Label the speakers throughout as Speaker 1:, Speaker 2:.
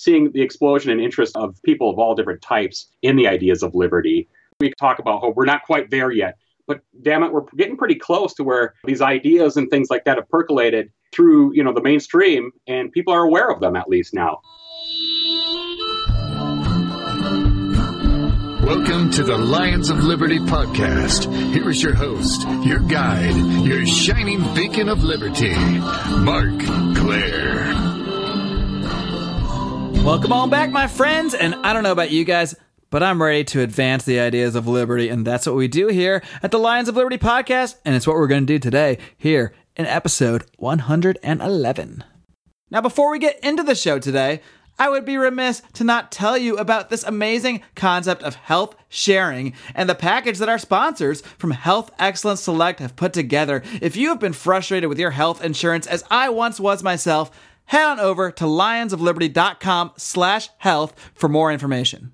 Speaker 1: seeing the explosion and interest of people of all different types in the ideas of liberty. We talk about how we're not quite there yet, but damn it, we're getting pretty close to where these ideas and things like that have percolated through, you know, the mainstream and people are aware of them at least now.
Speaker 2: Welcome to the Lions of Liberty podcast. Here is your host, your guide, your shining beacon of liberty, Marc Clair.
Speaker 3: Welcome on back, my friends. And I don't know about you guys, but I'm ready to advance the ideas of liberty. And that's what we do here at the Lions of Liberty podcast. And it's what we're going to do today here in episode 111. Now, before we get into the show today, I would be remiss to not tell you about this amazing concept of health sharing and the package that our sponsors from Health Excellence Select have put together. If you have been frustrated with your health insurance, as I once was myself, head on over to lionsofliberty.com slash health for more information.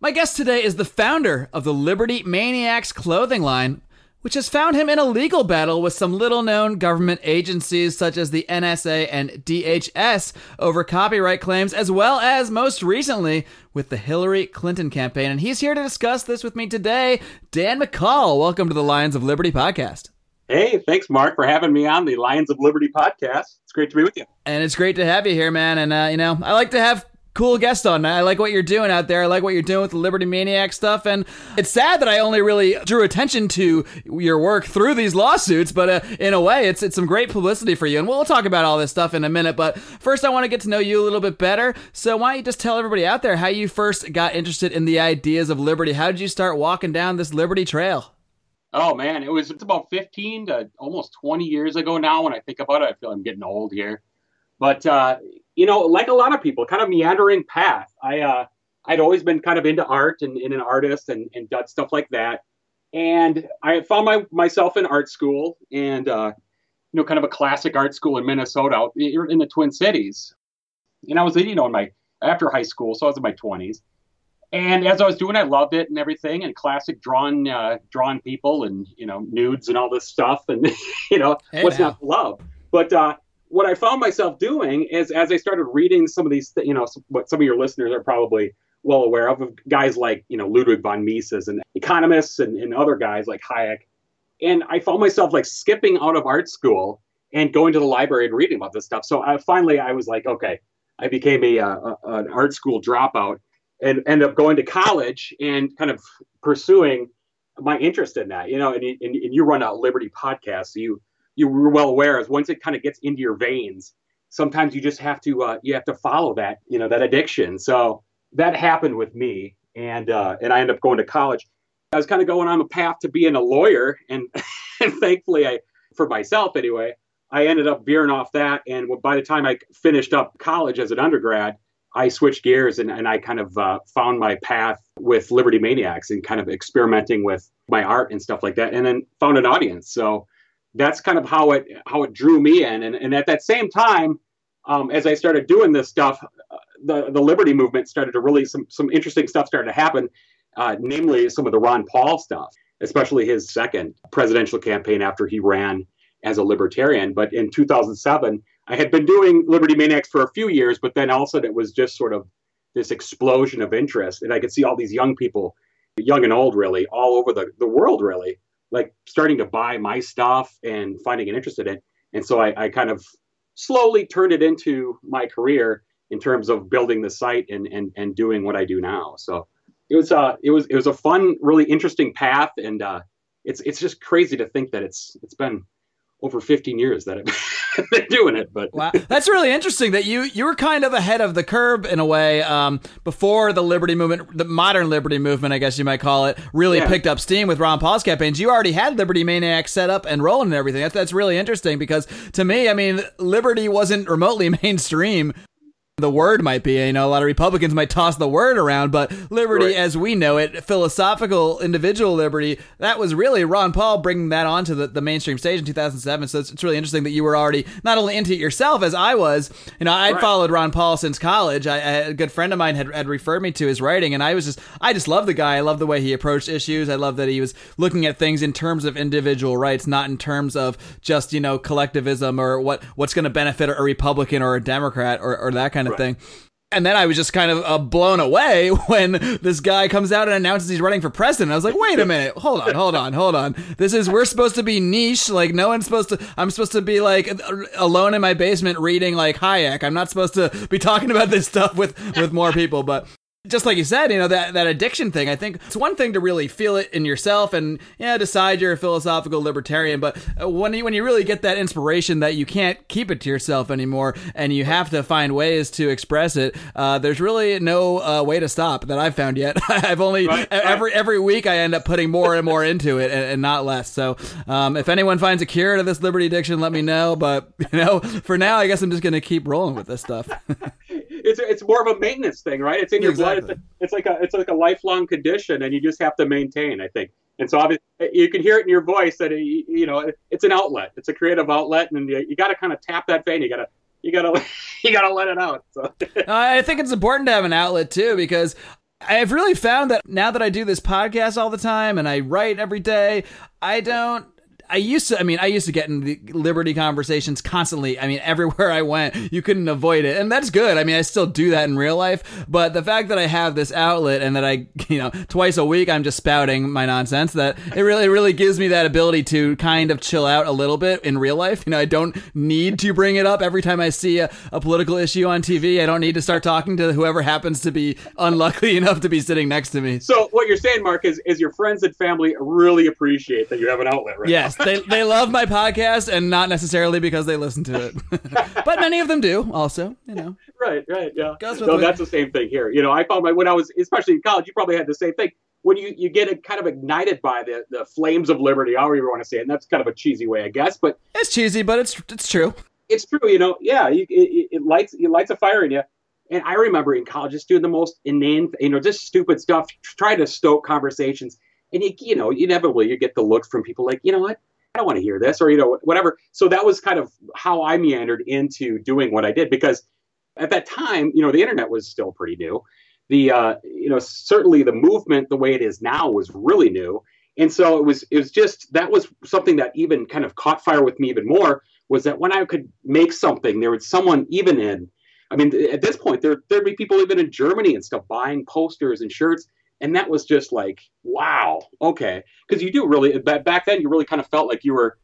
Speaker 3: My guest today is the founder of the Liberty Maniacs clothing line, which has found him in a legal battle with some little known government agencies such as the NSA and DHS over copyright claims, as well as most recently with the Hillary Clinton campaign. And he's here to discuss this with me today. Dan McCall, welcome to the Lions of Liberty podcast.
Speaker 1: Hey, thanks, Mark, for having me on the Lions of Liberty podcast. Great to be with you.
Speaker 3: And it's great to have you here, man. And, uh, you know, I like to have cool guest on. I like what you're doing out there. I like what you're doing with the Liberty Maniac stuff. And it's sad that I only really drew attention to your work through these lawsuits, but uh, in a way, it's it's some great publicity for you. And we'll talk about all this stuff in a minute. But first, I want to get to know you a little bit better. So why don't you just tell everybody out there how you first got interested in the ideas of liberty? How did you start walking down this liberty trail?
Speaker 1: Oh man, it was it's about 15 to almost 20 years ago now. When I think about it, I feel I'm getting old here. But uh, you know, like a lot of people, kind of meandering path. I uh, I'd always been kind of into art and, and an artist and, and done stuff like that. And I found my, myself in art school and, uh, you know, kind of a classic art school in Minnesota in the Twin Cities. And I was, you know, in my, after high school, so I was in my 20s. And as I was doing, I loved it and everything, and classic drawn, uh, drawn people, and you know, nudes and all this stuff, and you know, hey, what's now. not love? But uh, what I found myself doing is as I started reading some of these, you know, what some of your listeners are probably well aware of, of guys like, you know, Ludwig von Mises and economists and, and other guys like Hayek. And I found myself like skipping out of art school and going to the library and reading about this stuff. So I, finally, I was like, okay, I became a, a, an art school dropout and end up going to college and kind of pursuing my interest in that, you know, and, and, and you run a Liberty podcast. So you, you were well aware is once it kind of gets into your veins, sometimes you just have to uh, you have to follow that you know that addiction. So that happened with me, and uh, and I ended up going to college. I was kind of going on the path to being a lawyer, and and thankfully I for myself anyway. I ended up veering off that, and by the time I finished up college as an undergrad, I switched gears and, and I kind of uh, found my path with Liberty Maniacs and kind of experimenting with my art and stuff like that, and then found an audience. So that's kind of how it how it drew me in. And, and at that same time, um, as I started doing this stuff, uh, the the liberty movement started to really some some interesting stuff started to happen. Uh, namely, some of the Ron Paul stuff, especially his second presidential campaign after he ran as a libertarian. But in 2007, I had been doing Liberty Maniacs for a few years, but then also it was just sort of this explosion of interest, and I could see all these young people, young and old, really, all over the, the world, really, like starting to buy my stuff and finding an interest in it. And so I, I kind of slowly turned it into my career in terms of building the site and, and, and doing what I do now. So it was uh it was it was a fun, really interesting path, and uh, it's it's just crazy to think that it's it's been over 15 years that I've been doing it. But
Speaker 3: wow. that's really interesting that you you were kind of ahead of the curve in a way um, before the Liberty movement, the modern Liberty movement, I guess you might call it, really yeah. picked up steam with Ron Paul's campaigns. You already had Liberty Maniac set up and rolling and everything. That's that's really interesting because to me, I mean, Liberty wasn't remotely mainstream the word might be. You know, a lot of Republicans might toss the word around, but liberty, right. as we know it, philosophical individual liberty, that was really Ron Paul bringing that onto the, the mainstream stage in 2007. So it's, it's really interesting that you were already not only into it yourself as I was. You know, I'd right. followed Ron Paul since college. I, I, a good friend of mine had, had referred me to his writing, and I was just, I just love the guy. I love the way he approached issues. I love that he was looking at things in terms of individual rights, not in terms of just you know collectivism or what what's going to benefit a Republican or a Democrat or, or that kind of right. thing. And then I was just kind of uh, blown away when this guy comes out and announces he's running for president. I was like, wait a minute, hold on, hold on, hold on. This is, we're supposed to be niche. Like, no one's supposed to, I'm supposed to be like alone in my basement reading like Hayek. I'm not supposed to be talking about this stuff with, with more people. But just like you said, you know, that, that addiction thing, I think it's one thing to really feel it in yourself and, yeah, decide you're a philosophical libertarian. But uh, when you, when you really get that inspiration that you can't keep it to yourself anymore and you have to find ways to express it, uh, there's really no uh, way to stop that I've found yet. I've only, right. every, every week I end up putting more and more into it and, and not less. So, um, if anyone finds a cure to this liberty addiction, let me know. But, you know, for now, I guess I'm just going to keep rolling with this stuff.
Speaker 1: it's it's more of a maintenance thing, right? It's in your exactly. blood. It's, like a it's like a lifelong condition, and you just have to maintain. I think, and so obviously you can hear it in your voice that it, you know it's an outlet. It's a creative outlet, and you, you got to kind of tap that vein. You got to you gotta you gotta let it out. So.
Speaker 3: Uh, I think it's important to have an outlet too because I've really found that now that I do this podcast all the time and I write every day, I don't I used to, I mean, I used to get in the liberty conversations constantly. I mean, everywhere I went, you couldn't avoid it. And that's good. I mean, I still do that in real life. But the fact that I have this outlet and that I, you know, twice a week I'm just spouting my nonsense, that it really, really gives me that ability to kind of chill out a little bit in real life. You know, I don't need to bring it up every time I see a, a political issue on TV. I don't need to start talking to whoever happens to be unlucky enough to be sitting next to me.
Speaker 1: So what you're saying, Mark, is, is your friends and family really appreciate that you have an outlet, right?
Speaker 3: Yes they they love my podcast, and not necessarily because they listen to it, but many of them do. Also, you know.
Speaker 1: Right, right, yeah. So that's the same thing here. You know, I found my when I was, especially in college, you probably had the same thing. When you, you get kind of ignited by the, the flames of liberty, however you want to say it, and that's kind of a cheesy way, I guess, but
Speaker 3: it's cheesy, but it's it's true.
Speaker 1: It's true, you know. Yeah, you, it, it lights it lights a fire in you. And I remember in college just doing the most inane, you know, just stupid stuff, trying to stoke conversations. And you, you know, inevitably you get the looks from people like, you know what, I don't want to hear this or, you know, whatever. So that was kind of how I meandered into doing what I did because at that time, you know, the internet was still pretty new. The, uh, you know, certainly the movement the way it is now was really new. And so it was, it was just, that was something that even kind of caught fire with me even more was that when I could make something, there was someone even in, I mean, at this point, there, there'd be people even in Germany and stuff buying posters and shirts and that was just like wow okay. Because you do really back then you really kind of felt like you were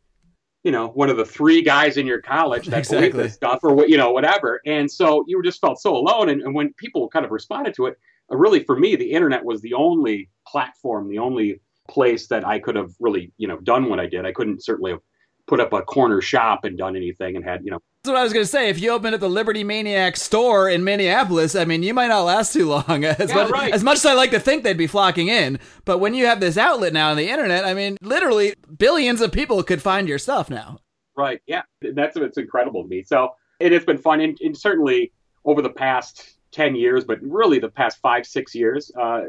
Speaker 1: you know one of the three guys in your college that exactly. believed this stuff or what you know whatever. And so you just felt so alone. And, and when people kind of responded to it uh, really for me the internet was the only platform the only place that i could have really you know done what i did. I couldn't certainly have put up a corner shop and done anything and had you know
Speaker 3: that's what I was going to say. If you open up the Liberty Maniac store in Minneapolis, I mean, you might not last too long. As, yeah, much, right. as much as I like to think they'd be flocking in, but when you have this outlet now on the internet, I mean, literally billions of people could find your stuff now.
Speaker 1: Right. Yeah. That's what's incredible to me. So it has been fun, and, and certainly over the past ten years, but really the past five, six years, uh,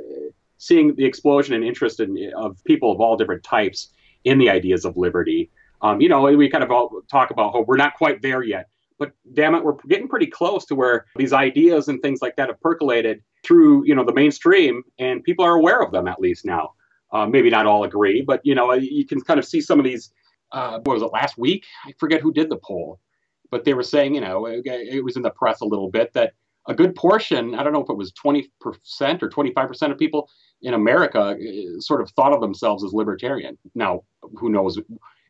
Speaker 1: seeing the explosion and interest in, of people of all different types in the ideas of liberty um, you know, we kind of all talk about hope. We're not quite there yet, but damn it, we're getting pretty close to where these ideas and things like that have percolated through, you know, the mainstream, and people are aware of them at least now. Uh, maybe not all agree, but you know, you can kind of see some of these. Uh, what was it last week? I forget who did the poll, but they were saying, you know, it, it was in the press a little bit that a good portion, I don't know if it was 20% or 25% of people in America uh, sort of thought of themselves as libertarian. Now, who knows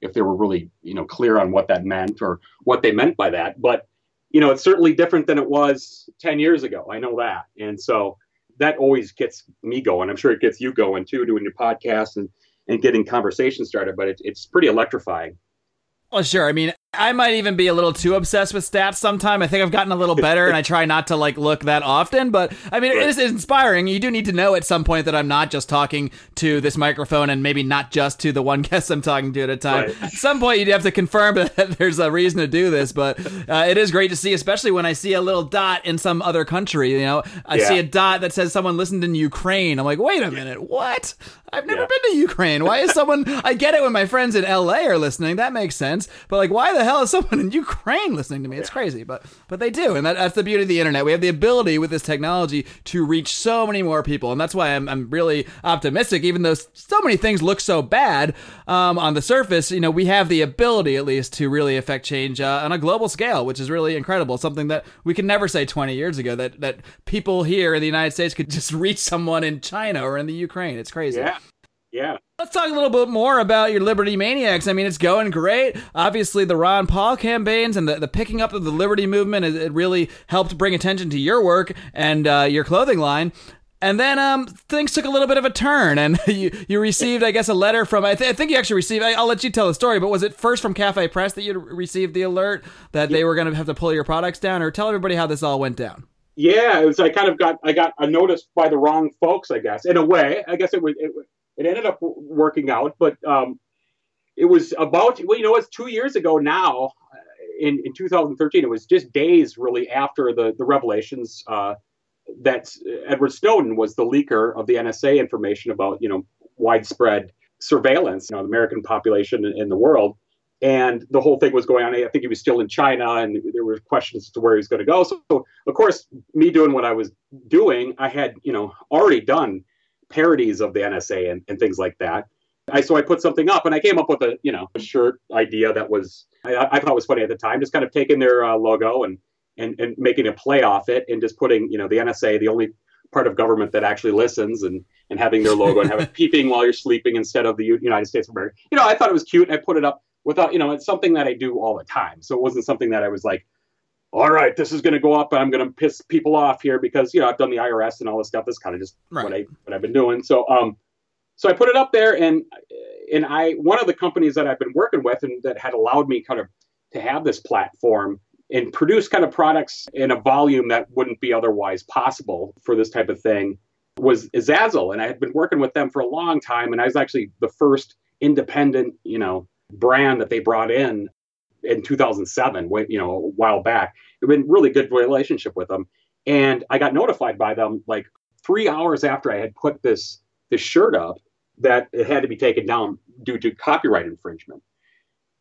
Speaker 1: if they were really you know clear on what that meant or what they meant by that. But you know, it's certainly different than it was 10 years ago. I know that, and so that always gets me going. I'm sure it gets you going too, doing your podcast and and getting conversation started. But it, it's pretty electrifying.
Speaker 3: Well, sure. I mean, I might even be a little too obsessed with stats sometime. I think I've gotten a little better and I try not to like look that often, but I mean, it is inspiring. You do need to know at some point that I'm not just talking to this microphone and maybe not just to the one guest I'm talking to at a time. Right. At some point, you'd have to confirm that there's a reason to do this, but uh, it is great to see, especially when I see a little dot in some other country. You know, I yeah. see a dot that says someone listened in Ukraine. I'm like, wait a minute, what? I've never yeah. been to Ukraine. Why is someone, I get it when my friends in LA are listening. That makes sense. But like, why the the hell is someone in Ukraine listening to me? It's crazy, but but they do, and that, that's the beauty of the internet. We have the ability with this technology to reach so many more people, and that's why I'm, I'm really optimistic. Even though so many things look so bad um, on the surface, you know, we have the ability at least to really affect change uh, on a global scale, which is really incredible. Something that we could never say 20 years ago that that people here in the United States could just reach someone in China or in the Ukraine. It's crazy.
Speaker 1: Yeah. Yeah.
Speaker 3: Let's talk a little bit more about your Liberty Maniacs. I mean, it's going great. Obviously, the Ron Paul campaigns and the, the picking up of the Liberty movement, it, it really helped bring attention to your work and uh, your clothing line. And then um, things took a little bit of a turn, and you, you received, I guess, a letter from. I, th- I think you actually received. I, will let you tell the story, but was it first from Cafe Press that you received the alert that yeah. they were going to have to pull your products down, or tell everybody how this all went down?
Speaker 1: Yeah, it was. I kind of got. I got a notice by the wrong folks, I guess. In a way, I guess it was. It, it ended up working out, but um, it was about. Well, you know, it's two years ago now. Uh, in, in 2013, it was just days really after the the revelations. Uh, that Edward Snowden was the leaker of the NSA information about you know widespread surveillance, you know, the American population in, the world, and the whole thing was going on. I think he was still in China, and there were questions as to where he was going to go. So, of course, me doing what I was doing, I had you know already done parodies of the NSA and, and things like that. I so I put something up, and I came up with a you know a shirt idea that was I, I thought was funny at the time, just kind of taking their uh, logo and and, and making a play off it and just putting, you know, the NSA, the only part of government that actually listens and, and having their logo and have it peeping while you're sleeping instead of the United States of America. You know, I thought it was cute. I put it up without, you know, it's something that I do all the time. So it wasn't something that I was like, all right, this is going to go up and I'm going to piss people off here because, you know, I've done the IRS and all this stuff. That's kind of just right. what I, what I've been doing. So, um, so I put it up there and, and I, one of the companies that I've been working with and that had allowed me kind of to have this platform and produce kind of products in a volume that wouldn't be otherwise possible for this type of thing was Zazzle. And I had been working with them for a long time. And I was actually the first independent, you know, brand that they brought in in 2007, you know, a while back. It been really good relationship with them. And I got notified by them like three hours after I had put this this shirt up that it had to be taken down due to copyright infringement.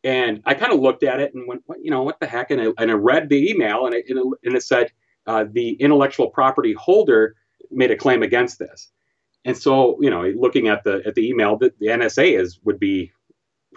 Speaker 1: And I kind of looked at it and went, you know, what the heck? And I, and I read the email and it, and it said uh, the intellectual property holder made a claim against this. And so, you know, looking at the at the email, the, the NSA is would be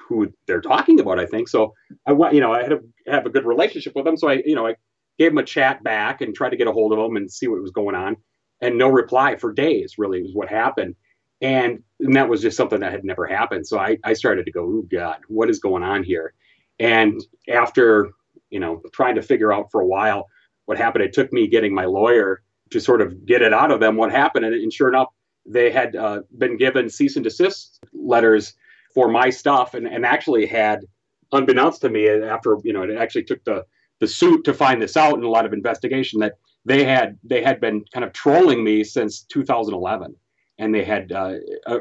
Speaker 1: who they're talking about, I think. So I want, you know, I had have a good relationship with them. So I, you know, I gave them a chat back and tried to get a hold of them and see what was going on. And no reply for days, really, was what happened. And, and that was just something that had never happened. So I, I started to go, oh God, what is going on here? And after, you know, trying to figure out for a while what happened, it took me getting my lawyer to sort of get it out of them what happened. And, and sure enough, they had uh, been given cease and desist letters for my stuff and, and actually had, unbeknownst to me, after, you know, it actually took the, the suit to find this out and a lot of investigation that they had they had been kind of trolling me since 2011 and they had uh,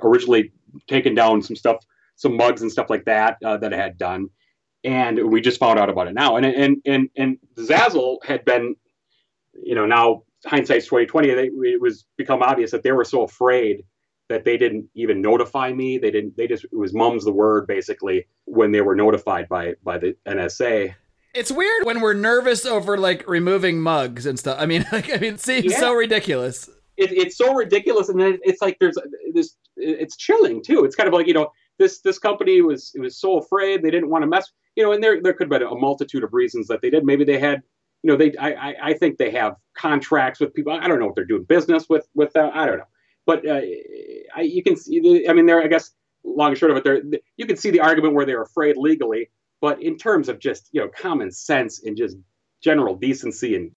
Speaker 1: originally taken down some stuff, some mugs and stuff like that uh, that I had done, and we just found out about it now. And and and and Zazzle had been, you know, now hindsight's twenty twenty. It was become obvious that they were so afraid that they didn't even notify me. They didn't. They just it was mum's the word basically when they were notified by by the NSA.
Speaker 3: It's weird when we're nervous over like removing mugs and stuff. I mean, like, I mean, it seems yeah. so ridiculous
Speaker 1: it, it's so ridiculous, and then it's like there's this. It's chilling too. It's kind of like you know this this company was it was so afraid they didn't want to mess. You know, and there there could have been a multitude of reasons that they did. Maybe they had you know they I I think they have contracts with people. I don't know if they're doing business with with them. I don't know, but uh, I, you can see. I mean, there I guess long and short of it, there you can see the argument where they're afraid legally, but in terms of just you know common sense and just general decency and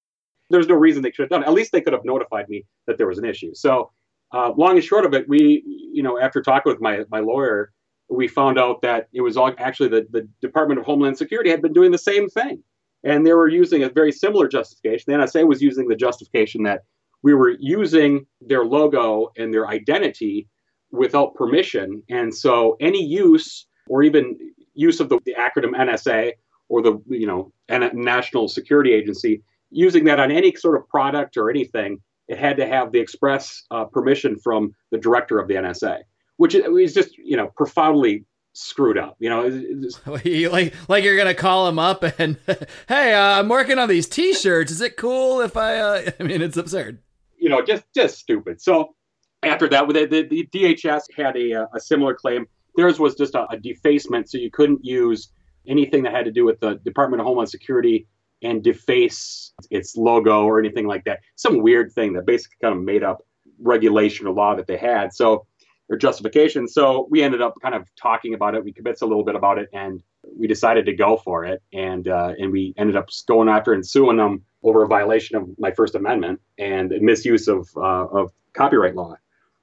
Speaker 1: there's no reason they should have done it. At least they could have notified me that there was an issue. So, uh, long and short of it, we, you know, after talking with my my lawyer, we found out that it was all actually the, the Department of Homeland Security had been doing the same thing, and they were using a very similar justification. The NSA was using the justification that we were using their logo and their identity without permission, and so any use or even use of the, the acronym NSA or the you know National Security Agency using that on any sort of product or anything, it had to have the express uh, permission from the director of the NSA, which is just you know profoundly screwed up. You know,
Speaker 3: like like you're gonna call him up and hey, uh, I'm working on these T-shirts. Is it cool if I? Uh, I mean, it's absurd.
Speaker 1: You know, just just stupid. So after that, the, the, the DHS had a, uh, a similar claim. Theirs was just a, a defacement, so you couldn't use anything that had to do with the Department of Homeland Security and deface its logo or anything like that. Some weird thing that basically kind of made up regulation or law that they had. So or justification. So we ended up kind of talking about it. We convinced a little bit about it, and we decided to go for it. And uh, and we ended up going after and suing them over a violation of my First Amendment and misuse of uh, of copyright law.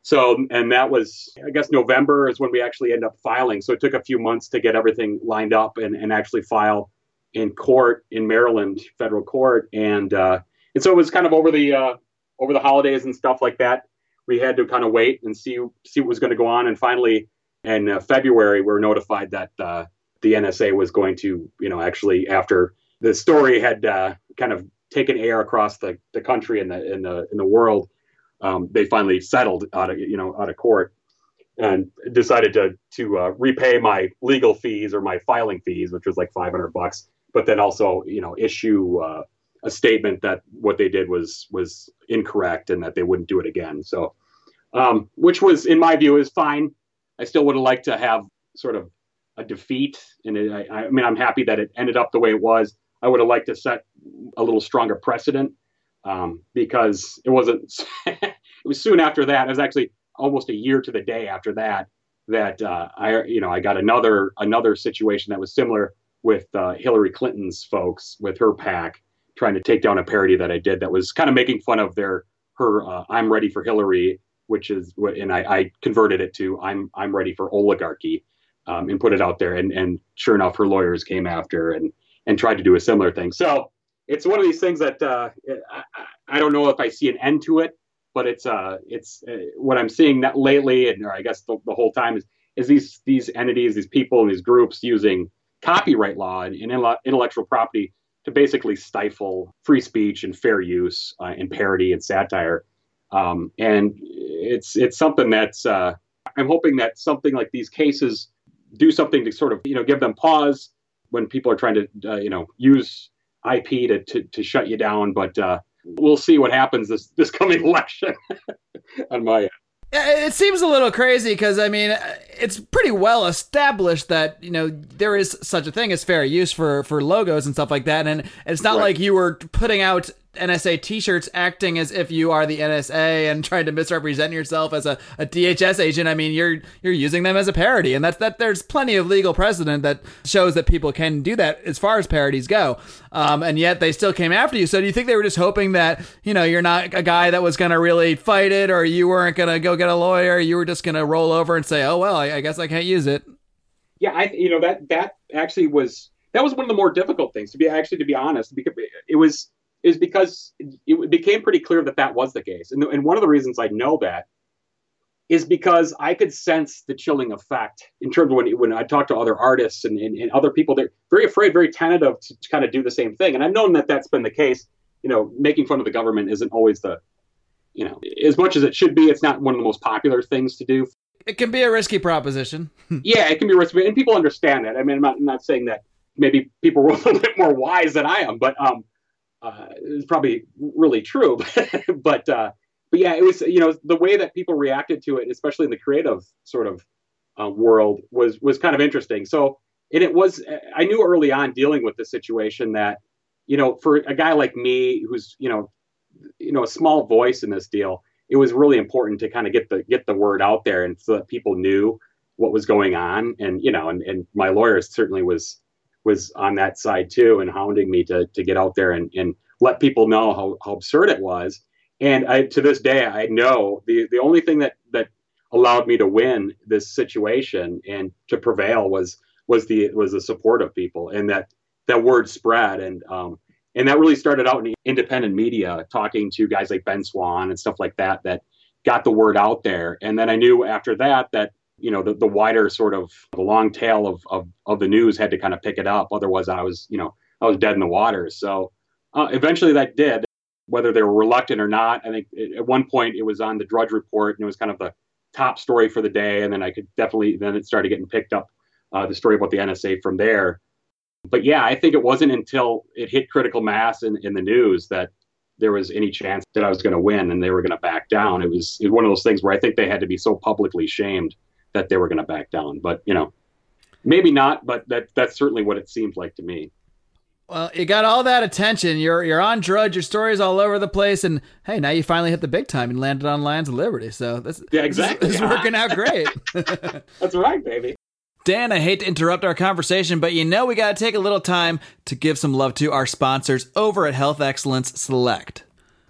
Speaker 1: So and that was I guess November is when we actually end up filing. So it took a few months to get everything lined up and, and actually file in court in Maryland, federal court, and uh, and so it was kind of over the uh, over the holidays and stuff like that we had to kind of wait and see see what was going to go on. And finally, in uh, February, we were notified that uh, the NSA was going to, you know, actually after the story had uh, kind of taken air across the, the country and the in the in the world, um, they finally settled out of you know out of court and decided to to uh, repay my legal fees or my filing fees, which was like 500 bucks, but then also you know issue uh, a statement that what they did was was incorrect and that they wouldn't do it again. So, um, which was, in my view, is fine. I still would have liked to have sort of a defeat, and it, I, I, mean, I'm happy that it ended up the way it was. I would have liked to set a little stronger precedent um, because it wasn't. it was soon after that. It was actually almost a year to the day after that that uh, I, you know, I got another another situation that was similar with uh, Hillary Clinton's folks with her PAC trying to take down a parody that I did that was kind of making fun of their her uh, "I'm ready for Hillary," which is what, and I, I, converted it to "I'm I'm ready for oligarchy," um, and put it out there. And and sure enough, her lawyers came after and and tried to do a similar thing. So it's one of these things that uh, I, I don't know if I see an end to it, but it's uh it's uh, what I'm seeing that lately, and I guess the, the whole time is is these these entities, these people, and these groups using copyright law and, and intellectual property to basically stifle free speech and fair use uh, and parody and satire. Um, and it's it's something that's uh, I'm hoping that something like these cases do something to sort of you know give them pause when people are trying to uh, you know use IP to, to, to shut you down. But uh, we'll see what happens this this coming election on my end.
Speaker 3: It seems a little crazy because I mean it's pretty well established that you know there is such a thing as fair use for for logos and stuff like that, and it's not right. like you were putting out NSA T-shirts acting as if you are the NSA and trying to misrepresent yourself as a, a DHS agent. I mean, you're you're using them as a parody, and that's that. There's plenty of legal precedent that shows that people can do that as far as parodies go. Um, and yet they still came after you. So do you think they were just hoping that you know you're not a guy that was going to really fight it, or you weren't going to go get a lawyer? You were just going to roll over and say, "Oh well, I, I guess I can't use it."
Speaker 1: Yeah, I you know that that actually was that was one of the more difficult things to be actually to be honest because it was is because it became pretty clear that that was the case. And, and one of the reasons I know that is because I could sense the chilling effect in terms of when, when I talk to other artists and, and, and other people, they're very afraid, very tentative to, to, kind of do the same thing. And I've known that that's been the case. You know, making fun of the government isn't always the, you know, as much as it should be, it's not one of the most popular things to do.
Speaker 3: It can be a risky proposition.
Speaker 1: yeah, it can be risky. And people understand that. I mean, I'm not, I'm not saying that maybe people were a little bit more wise than I am, but, um, uh, is probably really true, but uh, but yeah, it was you know the way that people reacted to it, especially in the creative sort of uh, world, was was kind of interesting. So and it was I knew early on dealing with the situation that you know for a guy like me who's you know you know a small voice in this deal, it was really important to kind of get the get the word out there and so that people knew what was going on and you know and, and my lawyer certainly was was on that side too and hounding me to to get out there and, and let people know how, how absurd it was. And I, to this day, I know the, the only thing that, that allowed me to win this situation and to prevail was was the was the support of people and that that word spread and um, and that really started out in independent media talking to guys like Ben Swann and stuff like that that got the word out there and then I knew after that that you know, the, the wider sort of the long tail of, of, of the news had to kind of pick it up. Otherwise, I was, you know, I was dead in the water. So uh, eventually that did, whether they were reluctant or not. I think it, at one point it was on the Drudge Report and it was kind of the top story for the day. And then I could definitely, then it started getting picked up uh, the story about the NSA from there. But yeah, I think it wasn't until it hit critical mass in, in the news that there was any chance that I was going to win and they were going to back down. It was, it was one of those things where I think they had to be so publicly shamed that they were going to back down. But you know, maybe not. But that that's certainly what it seemed like to me.
Speaker 3: Well, you got all that attention. You're you're on Drudge. Your story's all over the place, and hey, now you finally hit the big time and landed on Lions of Liberty. So this
Speaker 1: yeah, exactly.
Speaker 3: This, this is working out great.
Speaker 1: that's right, baby.
Speaker 3: Dan, I hate to interrupt our conversation, but you know we got to take a little time to give some love to our sponsors over at Health Excellence Select.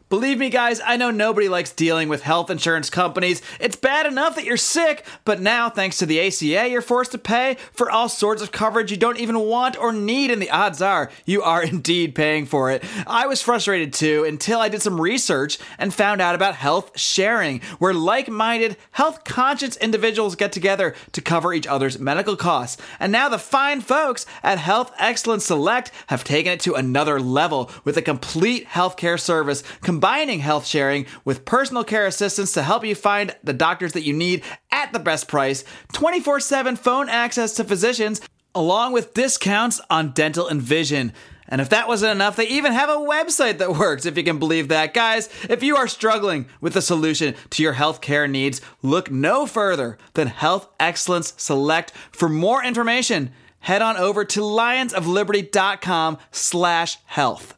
Speaker 3: Believe me, guys, I know nobody likes dealing with health insurance companies. It's bad enough that you're sick, but now, thanks to the ACA, you're forced to pay for all sorts of coverage you don't even want or need, and the odds are you are indeed paying for it. I was frustrated too until I did some research and found out about health sharing, where like minded, health conscious individuals get together to cover each other's medical costs. And now the fine folks at Health Excellence Select have taken it to another level with a complete healthcare service combining health sharing with personal care assistance to help you find the doctors that you need at the best price, 24 7 phone access to physicians, along with discounts on dental and vision. And if that wasn't enough, they even have a website that works, if you can believe that. Guys, if you are struggling with a solution to your healthcare needs, look no further than Health Excellence Select. For more information, head on over to lionsofliberty.com slash health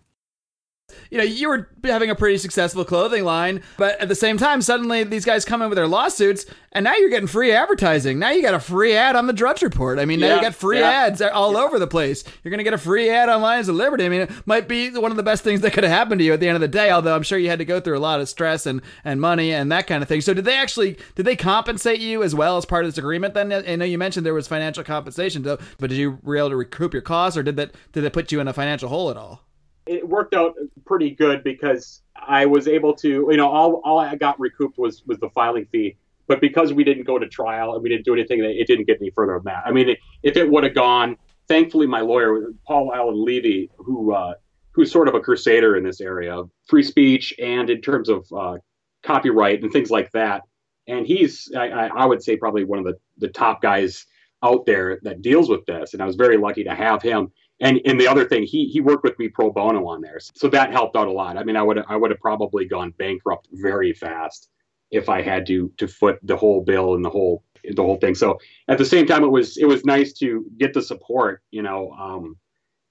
Speaker 3: you know, you were having a pretty successful clothing line, but at the same time, suddenly these guys come in with their lawsuits, and now you're getting free advertising. Now you got a free ad on the Drudge Report. I mean, now yeah, you got free yeah. ads all yeah. over the place. You're going to get a free ad on Lions of Liberty. I mean, it might be one of the best things that could have happened to you at the end of the day, although I'm sure you had to go through a lot of stress and, and money and that kind of thing. So did they actually, did they compensate you as well as part of this agreement then? I know you mentioned there was financial compensation, but did you were able to recoup your costs or did that, did it put you in a financial hole at all?
Speaker 1: It worked out pretty good because I was able to, you know, all, all I got recouped was was the filing fee. But because we didn't go to trial and we didn't do anything, it didn't get any further than that. I mean, if it would have gone, thankfully, my lawyer, Paul Alan Levy, who uh, who's sort of a crusader in this area of free speech and in terms of uh, copyright and things like that, and he's, I, I would say, probably one of the the top guys out there that deals with this. And I was very lucky to have him and and the other thing he he worked with me pro bono on there. So that helped out a lot. I mean i would i would have probably gone bankrupt very fast if i had to to foot the whole bill and the whole the whole thing. So at the same time it was it was nice to get the support you know um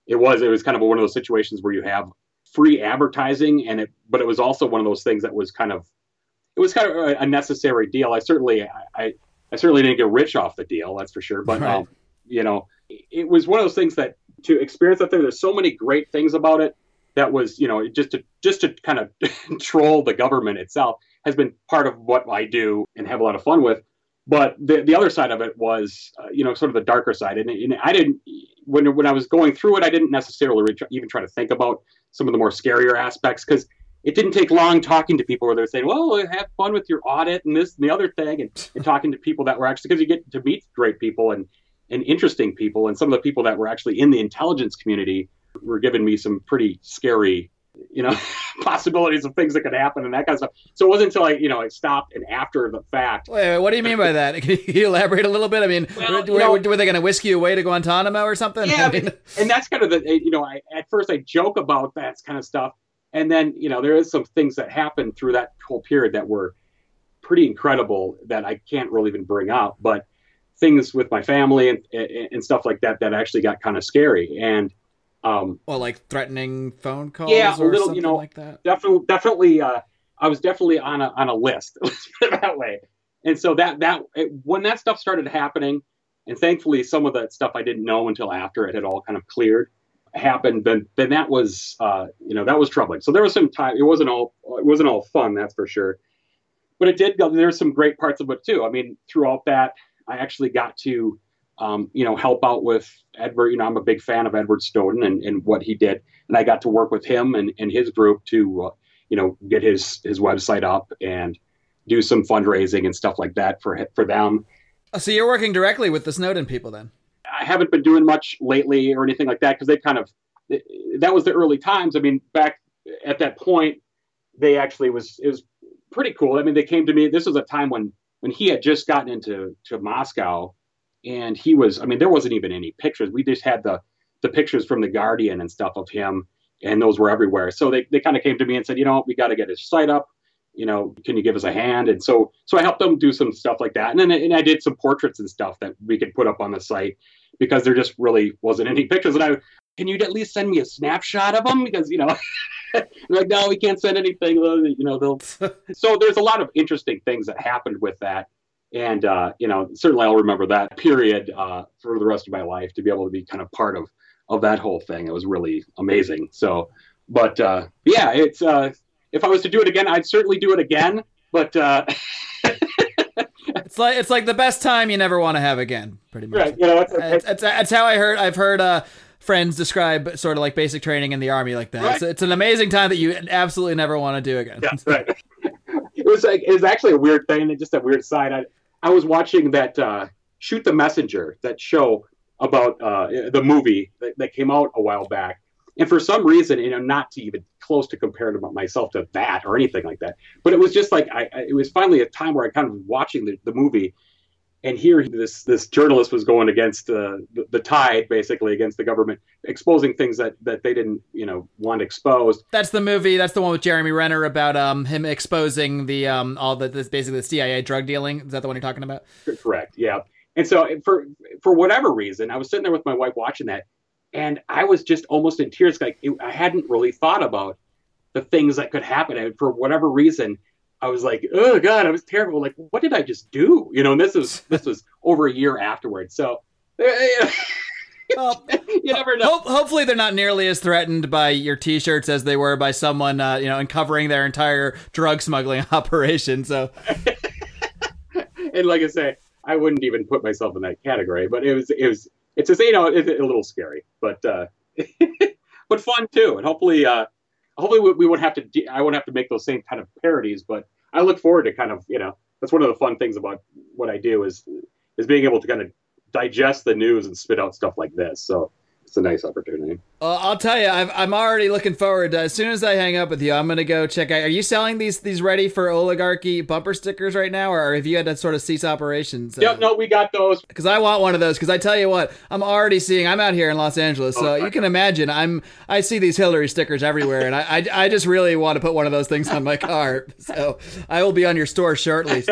Speaker 1: it was it was kind of one of those situations where you have free advertising and it but it was also one of those things that was kind of it was kind of a, necessary deal. I certainly I, I, I certainly didn't get rich off the deal that's for sure. But right. um, you know it was one of those things that to experience that there. There's so many great things about it that was, you know, just to just to kind of troll the government itself has been part of what I do and have a lot of fun with. But the the other side of it was, uh, you know, sort of the darker side, and, and, I didn't when when I was going through it, I didn't necessarily even try to think about some of the more scarier aspects because it didn't take long talking to people where they're saying, "Well, have fun with your audit and this and the other thing," and, and talking to people that were actually because you get to meet great people and and interesting people. And some of the people that were actually in the intelligence community were giving me some pretty scary, you know, possibilities of things that could happen and that kind of stuff. So it wasn't until I, you know, I stopped and after the fact.
Speaker 3: Wait, wait what do you mean by that? Can you elaborate a little bit? I mean, well, were, know, were, they going to whisk you away to Guantanamo or something?
Speaker 1: Yeah,
Speaker 3: I mean...
Speaker 1: and that's kind of the, you know, I, at first I joke about that kind of stuff. And then, you know, there is some things that happened through that whole period that were pretty incredible that I can't really even bring up. But things with my family and, and stuff like that that actually got kind of scary. And um,
Speaker 3: well, like threatening phone calls,
Speaker 1: yeah,
Speaker 3: a little,
Speaker 1: you know,
Speaker 3: like that.
Speaker 1: Definitely, definitely. Uh, I was definitely on a on a list that way. And so that that it, when that stuff started happening, and thankfully some of that stuff I didn't know until after it had all kind of cleared happened. Then then that was uh, you know that was troubling. So there was some time. It wasn't all it wasn't all fun, that's for sure. But it did. Go there's some great parts of it too. I mean, throughout that, I actually got to, um, you know, help out with Edward. You know, I'm a big fan of Edward Snowden and, and what he did, and I got to work with him and, and his group to, uh, you know, get his his website up and do some fundraising and stuff like that for for them.
Speaker 3: Oh, so you're working directly with the Snowden people then?
Speaker 1: I haven't been doing much lately or anything like that because they kind of that was the early times. I mean, back at that point, they actually was it was pretty cool. I mean, they came to me. This was a time when when he had just gotten into to Moscow and he was. I mean, there wasn't even any pictures. We just had the the pictures from the Guardian and stuff of him, and those were everywhere. So they they kind of came to me and said, you know, we got to get his site up. You know, can you give us a hand? And so so I helped them do some stuff like that, and then and I did some portraits and stuff that we could put up on the site because there just really wasn't any pictures. And I can you at least send me a snapshot of them because you know. like no, we can't send anything. You know, they'll. so there's a lot of interesting things that happened with that, and uh, you know, certainly I'll remember that period uh, for the rest of my life to be able to be kind of part of of that whole thing. It was really amazing. So, but uh, yeah, it's uh, if I was to do it again, I'd certainly do it again. But uh,
Speaker 3: it's like it's like the best time you never want to have again, pretty much.
Speaker 1: right, you know, it's,
Speaker 3: It's, it's, it's how I heard. I've heard uh, friends describe sort of like basic training in the army like that.
Speaker 1: Right.
Speaker 3: It's, it's an amazing time that you absolutely never want to do again.
Speaker 1: yeah, right. it was like it was actually a weird thing, and just a weird side. I I was watching that uh, Shoot the Messenger, that show about uh, the movie that, that came out a while back, and for some reason, you know, not to even close to compare to myself to that or anything like that, but it was just like I, I it was finally a time where I kind of was watching the, the movie. And here, this this journalist was going against uh, the, the tide, basically against the government, exposing things that, that they didn't, you know, want exposed.
Speaker 3: That's the movie. That's the one with Jeremy Renner about um him exposing the um all the this basically the CIA drug dealing. Is that the one you're talking about?
Speaker 1: Correct. Yeah. And so for for whatever reason, I was sitting there with my wife watching that, and I was just almost in tears. Like it, I hadn't really thought about the things that could happen, and for whatever reason, I was like, "Oh God, I was terrible." Like, what did I just do? You know. And this was this was over a year afterwards. So.
Speaker 3: Well,
Speaker 1: you never know.
Speaker 3: Ho- hopefully, they're not nearly as threatened by your T-shirts as they were by someone, uh, you know, uncovering their entire drug smuggling operation. So,
Speaker 1: and like I say, I wouldn't even put myself in that category. But it was it was it's just you know it's a little scary, but uh, but fun too. And hopefully, uh, hopefully we, we won't have to. de- I won't have to make those same kind of parodies. But I look forward to kind of you know that's one of the fun things about what I do is is being able to kind of digest the news and spit out stuff like this. So it's a nice opportunity.
Speaker 3: uh, I'll tell you, I've, I'm already looking forward. To, as soon as I hang up with you, I'm gonna go check out. Are you selling these these ready for oligarchy bumper stickers right now, or have you had to sort of cease operations?
Speaker 1: Yeah, no, we got those.
Speaker 3: because I want one of those. Because I tell you what, I'm already seeing. I'm out here in Los Angeles, so
Speaker 1: Oh,
Speaker 3: you can imagine. I'm I see these Hillary stickers everywhere, and I I, I just really want to put one of those things on my car. So I will be on your store shortly.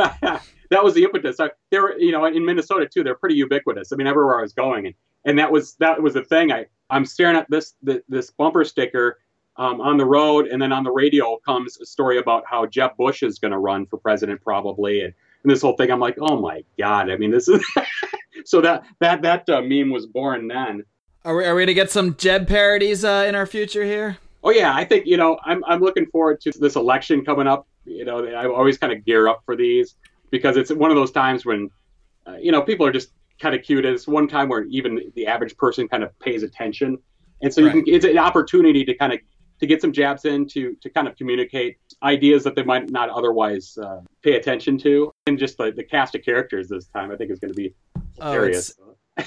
Speaker 1: that was the impetus. I, they were, you know, in Minnesota too. They're pretty ubiquitous. I mean, everywhere I was going, and and that was that was the thing. I I'm staring at this the, this bumper sticker um, on the road, and then on the radio comes a story about how Jeb Bush is going to run for president probably, and, and this whole thing. I'm like, oh my god. I mean, this is so that that that uh, meme was born then.
Speaker 3: Are we are we gonna get some Jeb parodies uh, in our future here?
Speaker 1: Oh yeah, I think you know I'm I'm looking forward to this election coming up. You know, I always kind of gear up for these because it's one of those times when uh, you know people are just kind of cute. It's one time where even the average person kind of pays attention, and so you
Speaker 3: Right.
Speaker 1: can, it's an opportunity to kind of to get some jabs in to to kind of communicate ideas that they might not otherwise uh, pay attention to, and just the, the cast of characters this time I think is going to be
Speaker 3: Oh,
Speaker 1: hilarious.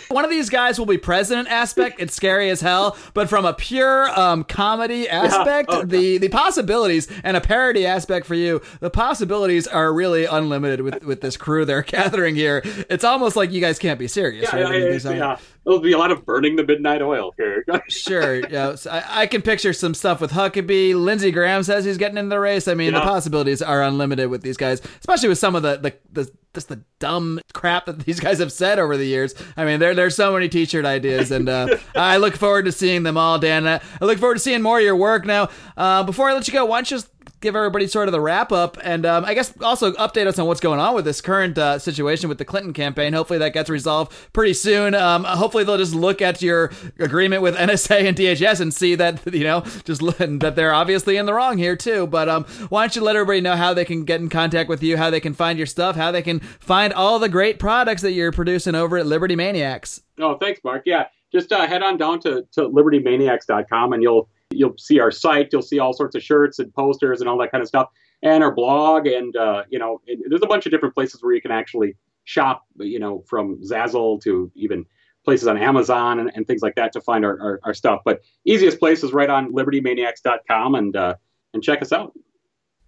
Speaker 3: One of these guys will be president aspect. It's scary as hell, but from a pure um, comedy aspect,
Speaker 1: Oh,
Speaker 3: the the possibilities and a parody aspect for you, the possibilities are really unlimited with with this crew they're gathering here. It's almost like you guys can't be serious.
Speaker 1: yeah,
Speaker 3: right?
Speaker 1: yeah, yeah, yeah. There'll be a lot of burning the midnight oil here.
Speaker 3: Sure. Yeah. So I, I can picture some stuff with Huckabee. Lindsey Graham says he's getting in the race. I mean, the possibilities are unlimited with these guys, especially with some of the the, the just the dumb crap that these guys have said over the years. I mean, there there's so many t-shirt ideas, and uh, I look forward to seeing them all, Dan. I look forward to seeing more of your work. Now, uh, before I let you go, why don't you just give everybody sort of the wrap up, and um, I guess also update us on what's going on with this current uh, situation with the Clinton campaign. Hopefully that gets resolved pretty soon. Um, hopefully they'll just look at your agreement with NSA and DHS and see that you know just that they're obviously in the wrong here too. But um, why don't you let everybody know how they can get in contact with you, how they can find your stuff, how they can find all the great products that you're producing over at Liberty Maniacs.
Speaker 1: Oh, thanks, Mark. Yeah, just uh, head on down to, to libertymaniacs.com and you'll you'll see our site. You'll see all sorts of shirts and posters and all that kind of stuff, and our blog. And uh, you know, there's a bunch of different places where you can actually shop. You know, from Zazzle to even places on Amazon and, and things like that to find our, our, our stuff. But easiest place is right on libertymaniacs.com and uh, and check us out.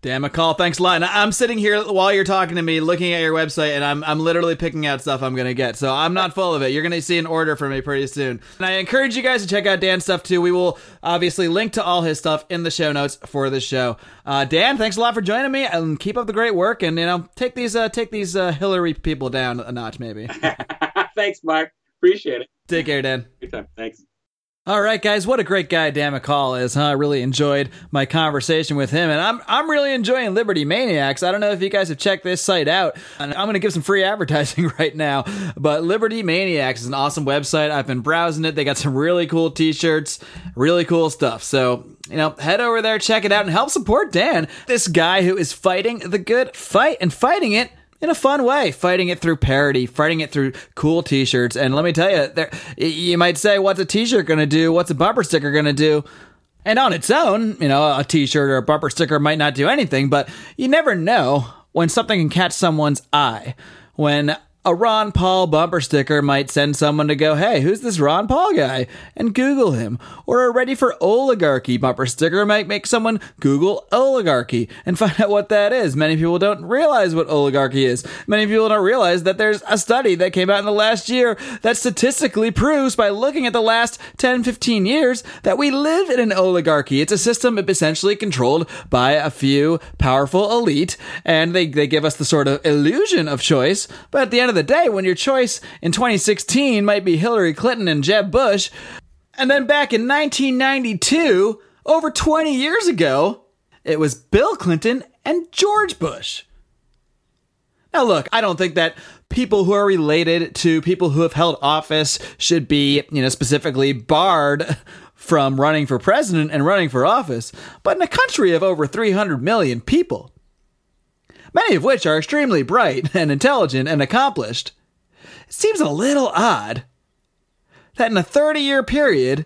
Speaker 3: Dan McCall, thanks a lot. And I'm sitting here while you're talking to me, looking at your website, and I'm I'm literally picking out stuff I'm gonna get. So I'm not full of it. You're gonna see an order from me pretty soon. And I encourage you guys to check out Dan's stuff too. We will obviously link to all his stuff in the show notes for the show. Uh, Dan, thanks a lot for joining me, and keep up the great work. And you know, take these uh, take these uh, Hillary people down a notch, maybe.
Speaker 1: Thanks, Mark. Appreciate it.
Speaker 3: Take care, Dan.
Speaker 1: Good time. Thanks.
Speaker 3: All right, guys, what a great guy Dan McCall is, huh? I really enjoyed my conversation with him, and I'm I'm really enjoying Liberty Maniacs. I don't know if you guys have checked this site out, and I'm going to give some free advertising right now. But Liberty Maniacs is an awesome website. I've been browsing it. They got some really cool T-shirts, really cool stuff. So you know, head over there, check it out, and help support Dan, this guy who is fighting the good fight and fighting it in a fun way, fighting it through parody, fighting it through cool t-shirts. And let me tell you, there, you might say, what's a t-shirt going to do? What's a bumper sticker going to do? And on its own, you know, a t-shirt or a bumper sticker might not do anything, but you never know when something can catch someone's eye. When a Ron Paul bumper sticker might send someone to go, hey, who's this Ron Paul guy? And Google him. Or a Ready for Oligarchy bumper sticker might make someone Google oligarchy and find out what that is. Many people don't realize what oligarchy is. Many people don't realize that there's a study that came out in the last year that statistically proves by looking at the last 10, 15 years that we live in an oligarchy. It's a system essentially controlled by a few powerful elite, and they, they give us the sort of illusion of choice, but at the end of the day, when your choice in 2016 might be Hillary Clinton and Jeb Bush, and then back in 1992, over 20 years ago, it was Bill Clinton and George Bush. Now, look, I don't think that people who are related to people who have held office should be, you know, specifically barred from running for president and running for office. But in a country of over 300 million people, many of which are extremely bright and intelligent and accomplished, it seems a little odd that in a 30 year period,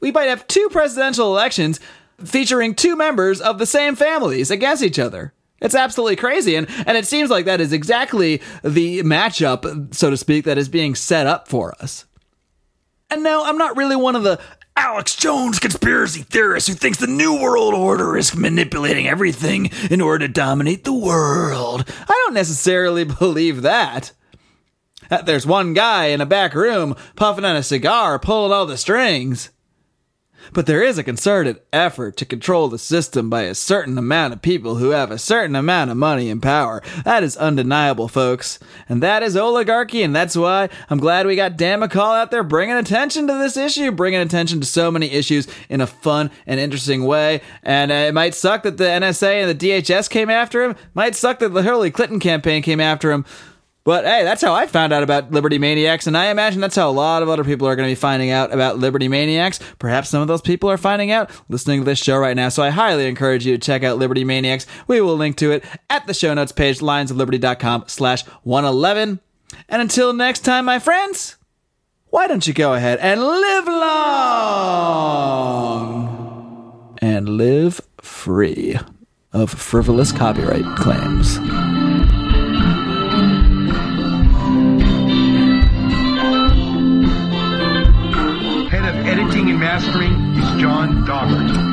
Speaker 3: we might have two presidential elections featuring two members of the same families against each other. It's absolutely crazy. And, and it seems like that is exactly the matchup, so to speak, that is being set up for us. And no, I'm not really one of the Alex Jones conspiracy theorist who thinks the New World Order is manipulating everything in order to dominate the world. I don't necessarily believe that. That there's one guy in a back room puffing on a cigar, pulling all the strings. But there is a concerted effort to control the system by a certain amount of people who have a certain amount of money and power. That is undeniable, folks. And that is oligarchy, and that's why I'm glad we got Dan McCall out there bringing attention to this issue, bringing attention to so many issues in a fun and interesting way. And uh, it might suck that the NSA and the DHS came after him, might suck that the Hillary Clinton campaign came after him. But hey, that's how I found out about Liberty Maniacs, and I imagine that's how a lot of other people are going to be finding out about Liberty Maniacs. Perhaps some of those people are finding out listening to this show right now. So I highly encourage you to check out Liberty Maniacs. We will link to it at the show notes page, lionsofliberty.com slash 111. And until next time, my friends, why don't you go ahead and live long and live free of frivolous copyright claims.
Speaker 4: Mastering is John Doggart.